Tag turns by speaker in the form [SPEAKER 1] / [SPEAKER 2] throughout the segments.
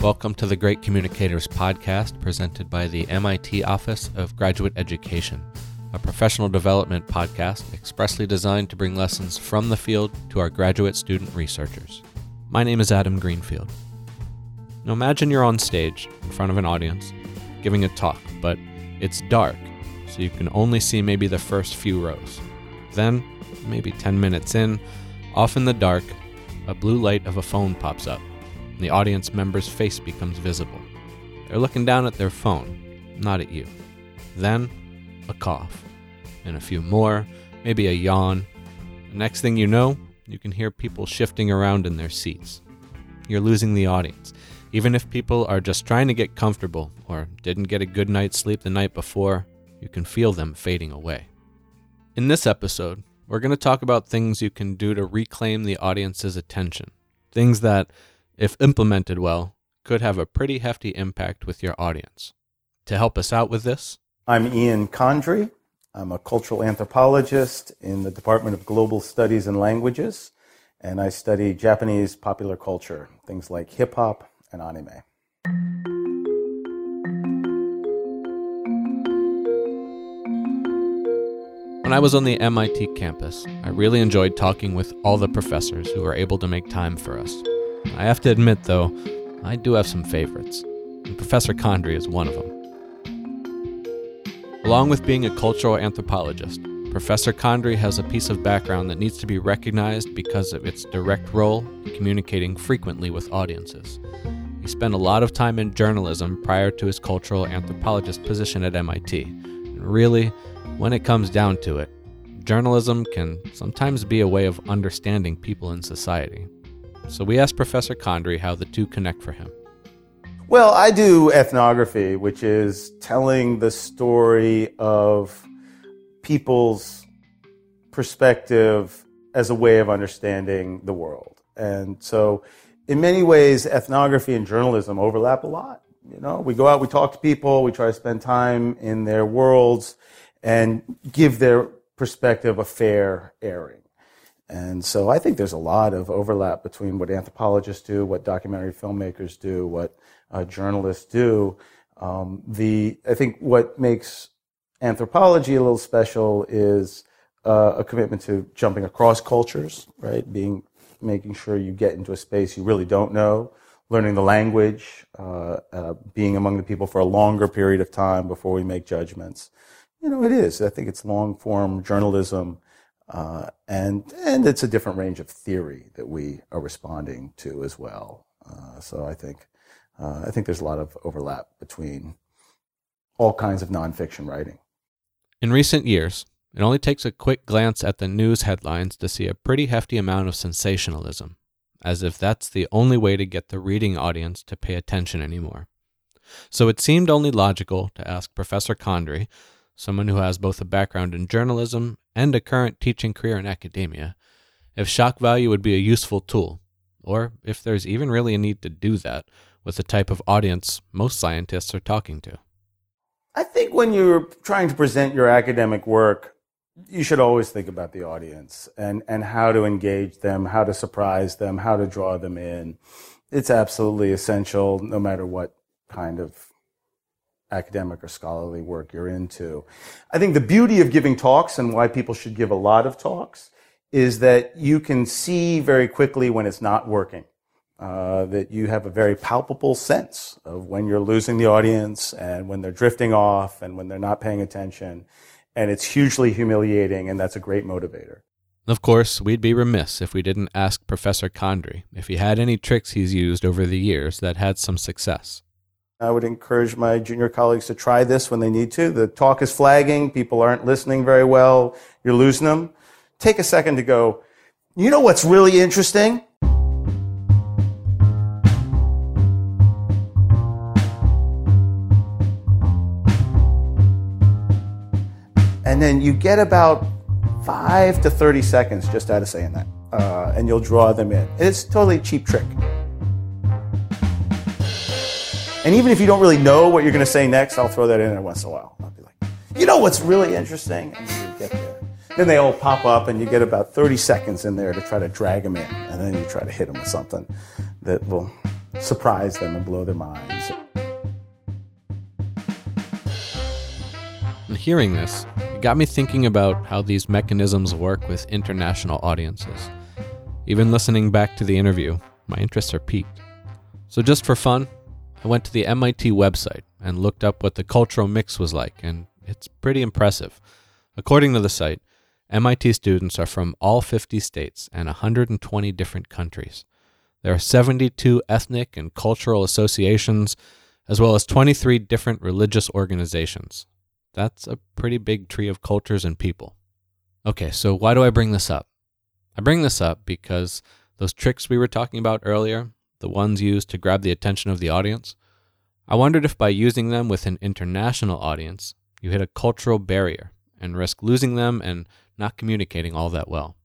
[SPEAKER 1] Welcome to the Great Communicators podcast presented by the MIT Office of Graduate Education, a professional development podcast expressly designed to bring lessons from the field to our graduate student researchers. My name is Adam Greenfield. Now imagine you're on stage in front of an audience giving a talk, but it's dark, so you can only see maybe the first few rows. Then, maybe 10 minutes in, off in the dark, a blue light of a phone pops up and the audience member's face becomes visible. They're looking down at their phone, not at you. Then, a cough, and a few more, maybe a yawn. The next thing you know, you can hear people shifting around in their seats. You're losing the audience. Even if people are just trying to get comfortable or didn't get a good night's sleep the night before, you can feel them fading away. In this episode, we're going to talk about things you can do to reclaim the audience's attention. Things that if implemented well, could have a pretty hefty impact with your audience. To help us out with this,
[SPEAKER 2] I'm Ian Condry. I'm a cultural anthropologist in the Department of Global Studies and Languages, and I study Japanese popular culture, things like hip hop and anime.
[SPEAKER 1] When I was on the MIT campus, I really enjoyed talking with all the professors who were able to make time for us. I have to admit, though, I do have some favorites, and Professor Condry is one of them. Along with being a cultural anthropologist, Professor Condry has a piece of background that needs to be recognized because of its direct role in communicating frequently with audiences. He spent a lot of time in journalism prior to his cultural anthropologist position at MIT. And really, when it comes down to it, journalism can sometimes be a way of understanding people in society. So we asked Professor Condry how the two connect for him.
[SPEAKER 2] Well, I do ethnography, which is telling the story of people's perspective as a way of understanding the world. And so, in many ways, ethnography and journalism overlap a lot. You know, we go out, we talk to people, we try to spend time in their worlds and give their perspective a fair airing. And so I think there's a lot of overlap between what anthropologists do, what documentary filmmakers do, what uh, journalists do. Um, the I think what makes anthropology a little special is uh, a commitment to jumping across cultures, right? Being making sure you get into a space you really don't know, learning the language, uh, uh being among the people for a longer period of time before we make judgments. You know, it is. I think it's long form journalism uh, and and it's a different range of theory that we are responding to as well. Uh, so I think uh, I think there's a lot of overlap between all kinds of nonfiction writing.
[SPEAKER 1] In recent years, it only takes a quick glance at the news headlines to see a pretty hefty amount of sensationalism, as if that's the only way to get the reading audience to pay attention anymore. So it seemed only logical to ask Professor Condry, someone who has both a background in journalism and a current teaching career in academia, if shock value would be a useful tool, or if there's even really a need to do that with the type of audience most scientists are talking to.
[SPEAKER 2] I think when you're trying to present your academic work, you should always think about the audience and, and how to engage them, how to surprise them, how to draw them in. It's absolutely essential no matter what kind of academic or scholarly work you're into. I think the beauty of giving talks and why people should give a lot of talks is that you can see very quickly when it's not working. Uh, that you have a very palpable sense of when you're losing the audience and when they're drifting off and when they're not paying attention. And it's hugely humiliating, and that's a great motivator.
[SPEAKER 1] Of course, we'd be remiss if we didn't ask Professor Condry if he had any tricks he's used over the years that had some success.
[SPEAKER 2] I would encourage my junior colleagues to try this when they need to. The talk is flagging, people aren't listening very well, you're losing them. Take a second to go, you know what's really interesting? And then you get about five to 30 seconds just out of saying that. Uh, and you'll draw them in. It's a totally cheap trick. And even if you don't really know what you're going to say next, I'll throw that in there once in a while. I'll be like, you know what's really interesting? Then they all pop up, and you get about 30 seconds in there to try to drag them in. And then you try to hit them with something that will surprise them and blow their minds.
[SPEAKER 1] And hearing this, it got me thinking about how these mechanisms work with international audiences. Even listening back to the interview, my interests are piqued. So, just for fun, I went to the MIT website and looked up what the cultural mix was like, and it's pretty impressive. According to the site, MIT students are from all 50 states and 120 different countries. There are 72 ethnic and cultural associations, as well as 23 different religious organizations. That's a pretty big tree of cultures and people. Okay, so why do I bring this up? I bring this up because those tricks we were talking about earlier, the ones used to grab the attention of the audience, I wondered if by using them with an international audience, you hit a cultural barrier and risk losing them and not communicating all that well.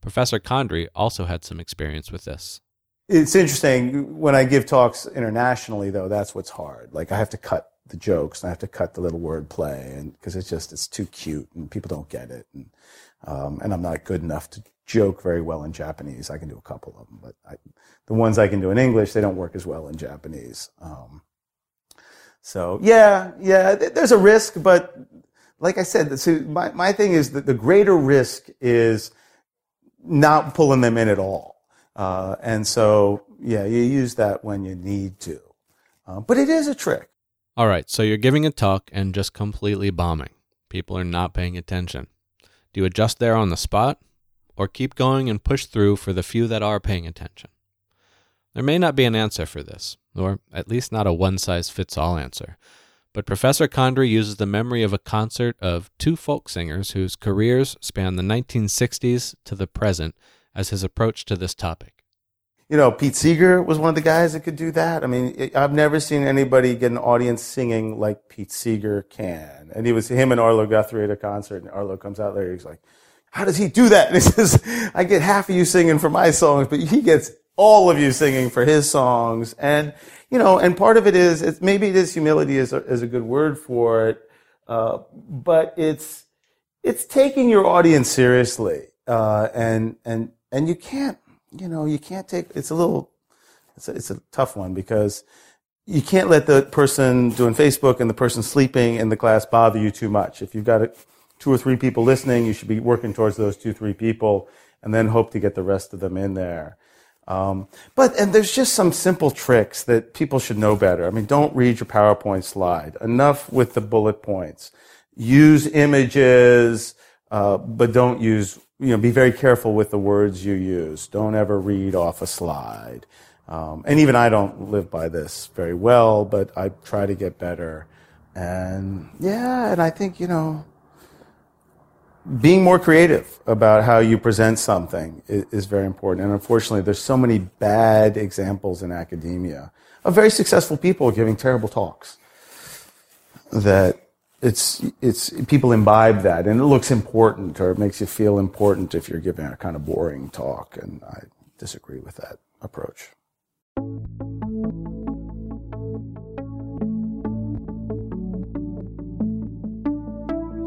[SPEAKER 1] Professor Condry also had some experience with this.
[SPEAKER 2] It's interesting when I give talks internationally, though. That's what's hard. Like I have to cut the jokes and I have to cut the little word play, and because it's just it's too cute and people don't get it, and um, and I'm not good enough to joke very well in Japanese. I can do a couple of them, but I, the ones I can do in English, they don't work as well in Japanese. Um, so yeah, yeah, there's a risk, but like I said, so my, my thing is that the greater risk is not pulling them in at all. Uh, and so, yeah, you use that when you need to. Uh, but it is a trick.
[SPEAKER 1] All right, so you're giving a talk and just completely bombing. People are not paying attention. Do you adjust there on the spot or keep going and push through for the few that are paying attention? There may not be an answer for this, or at least not a one size fits all answer. But Professor Condry uses the memory of a concert of two folk singers whose careers span the 1960s to the present as his approach to this topic.
[SPEAKER 2] You know, Pete Seeger was one of the guys that could do that. I mean, I've never seen anybody get an audience singing like Pete Seeger can. And he was him and Arlo Guthrie at a concert, and Arlo comes out there. He's like, "How does he do that?" And he says, "I get half of you singing for my songs, but he gets all of you singing for his songs." And you know, and part of it is it's, maybe it is humility is a, is a good word for it, uh, but it's it's taking your audience seriously, uh, and and and you can't, you know, you can't take. It's a little, it's a, it's a tough one because you can't let the person doing Facebook and the person sleeping in the class bother you too much. If you've got two or three people listening, you should be working towards those two, three people, and then hope to get the rest of them in there. Um, but and there's just some simple tricks that people should know better. I mean, don't read your PowerPoint slide. Enough with the bullet points. Use images, uh, but don't use you know, be very careful with the words you use. Don't ever read off a slide. Um, and even I don't live by this very well, but I try to get better. And yeah, and I think, you know, being more creative about how you present something is, is, very important. And unfortunately, there's so many bad examples in academia of very successful people giving terrible talks that it's it's people imbibe that and it looks important or it makes you feel important if you're giving a kind of boring talk and I disagree with that approach.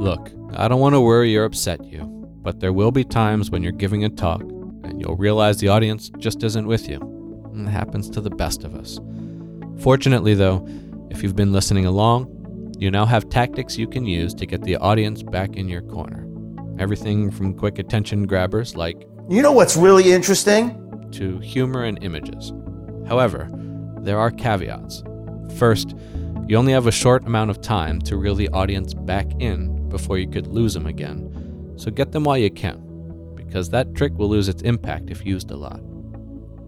[SPEAKER 1] Look, I don't want to worry or upset you, but there will be times when you're giving a talk and you'll realize the audience just isn't with you. And it happens to the best of us. Fortunately, though, if you've been listening along, you now have tactics you can use to get the audience back in your corner. Everything from quick attention grabbers like,
[SPEAKER 2] You know what's really interesting?
[SPEAKER 1] to humor and images. However, there are caveats. First, you only have a short amount of time to reel the audience back in before you could lose them again. So get them while you can, because that trick will lose its impact if used a lot.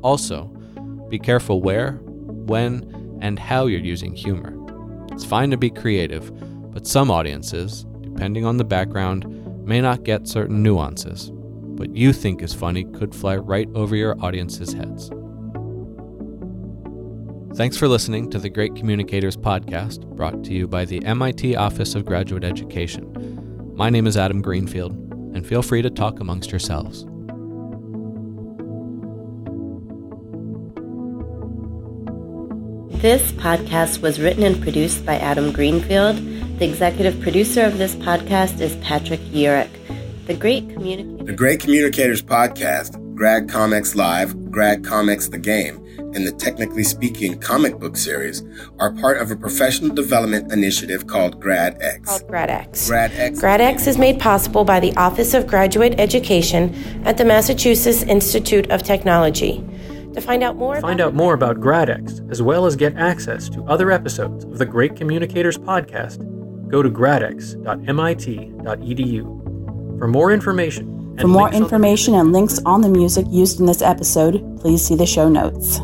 [SPEAKER 1] Also, be careful where, when, and how you're using humor. It's fine to be creative, but some audiences, depending on the background, may not get certain nuances. What you think is funny could fly right over your audience's heads. Thanks for listening to the Great Communicators podcast, brought to you by the MIT Office of Graduate Education. My name is Adam Greenfield, and feel free to talk amongst yourselves.
[SPEAKER 3] This podcast was written and produced by Adam Greenfield. The executive producer of this podcast is Patrick Yurick. The Great
[SPEAKER 4] Communicators. The Great Communicators podcast Grad Comics Live, Grad Comics The Game, and the Technically Speaking comic book series are part of a professional development initiative called GradX.
[SPEAKER 5] Called GradX.
[SPEAKER 4] GradX.
[SPEAKER 5] GradX is made possible by the Office of Graduate Education at the Massachusetts Institute of Technology. To find out more,
[SPEAKER 6] Find out more about GradX, as well as get access to other episodes of the Great Communicators podcast, go to gradx.mit.edu. For more information, and
[SPEAKER 7] For more
[SPEAKER 6] links on the-
[SPEAKER 7] information and links on the music used in this episode, please see the show notes.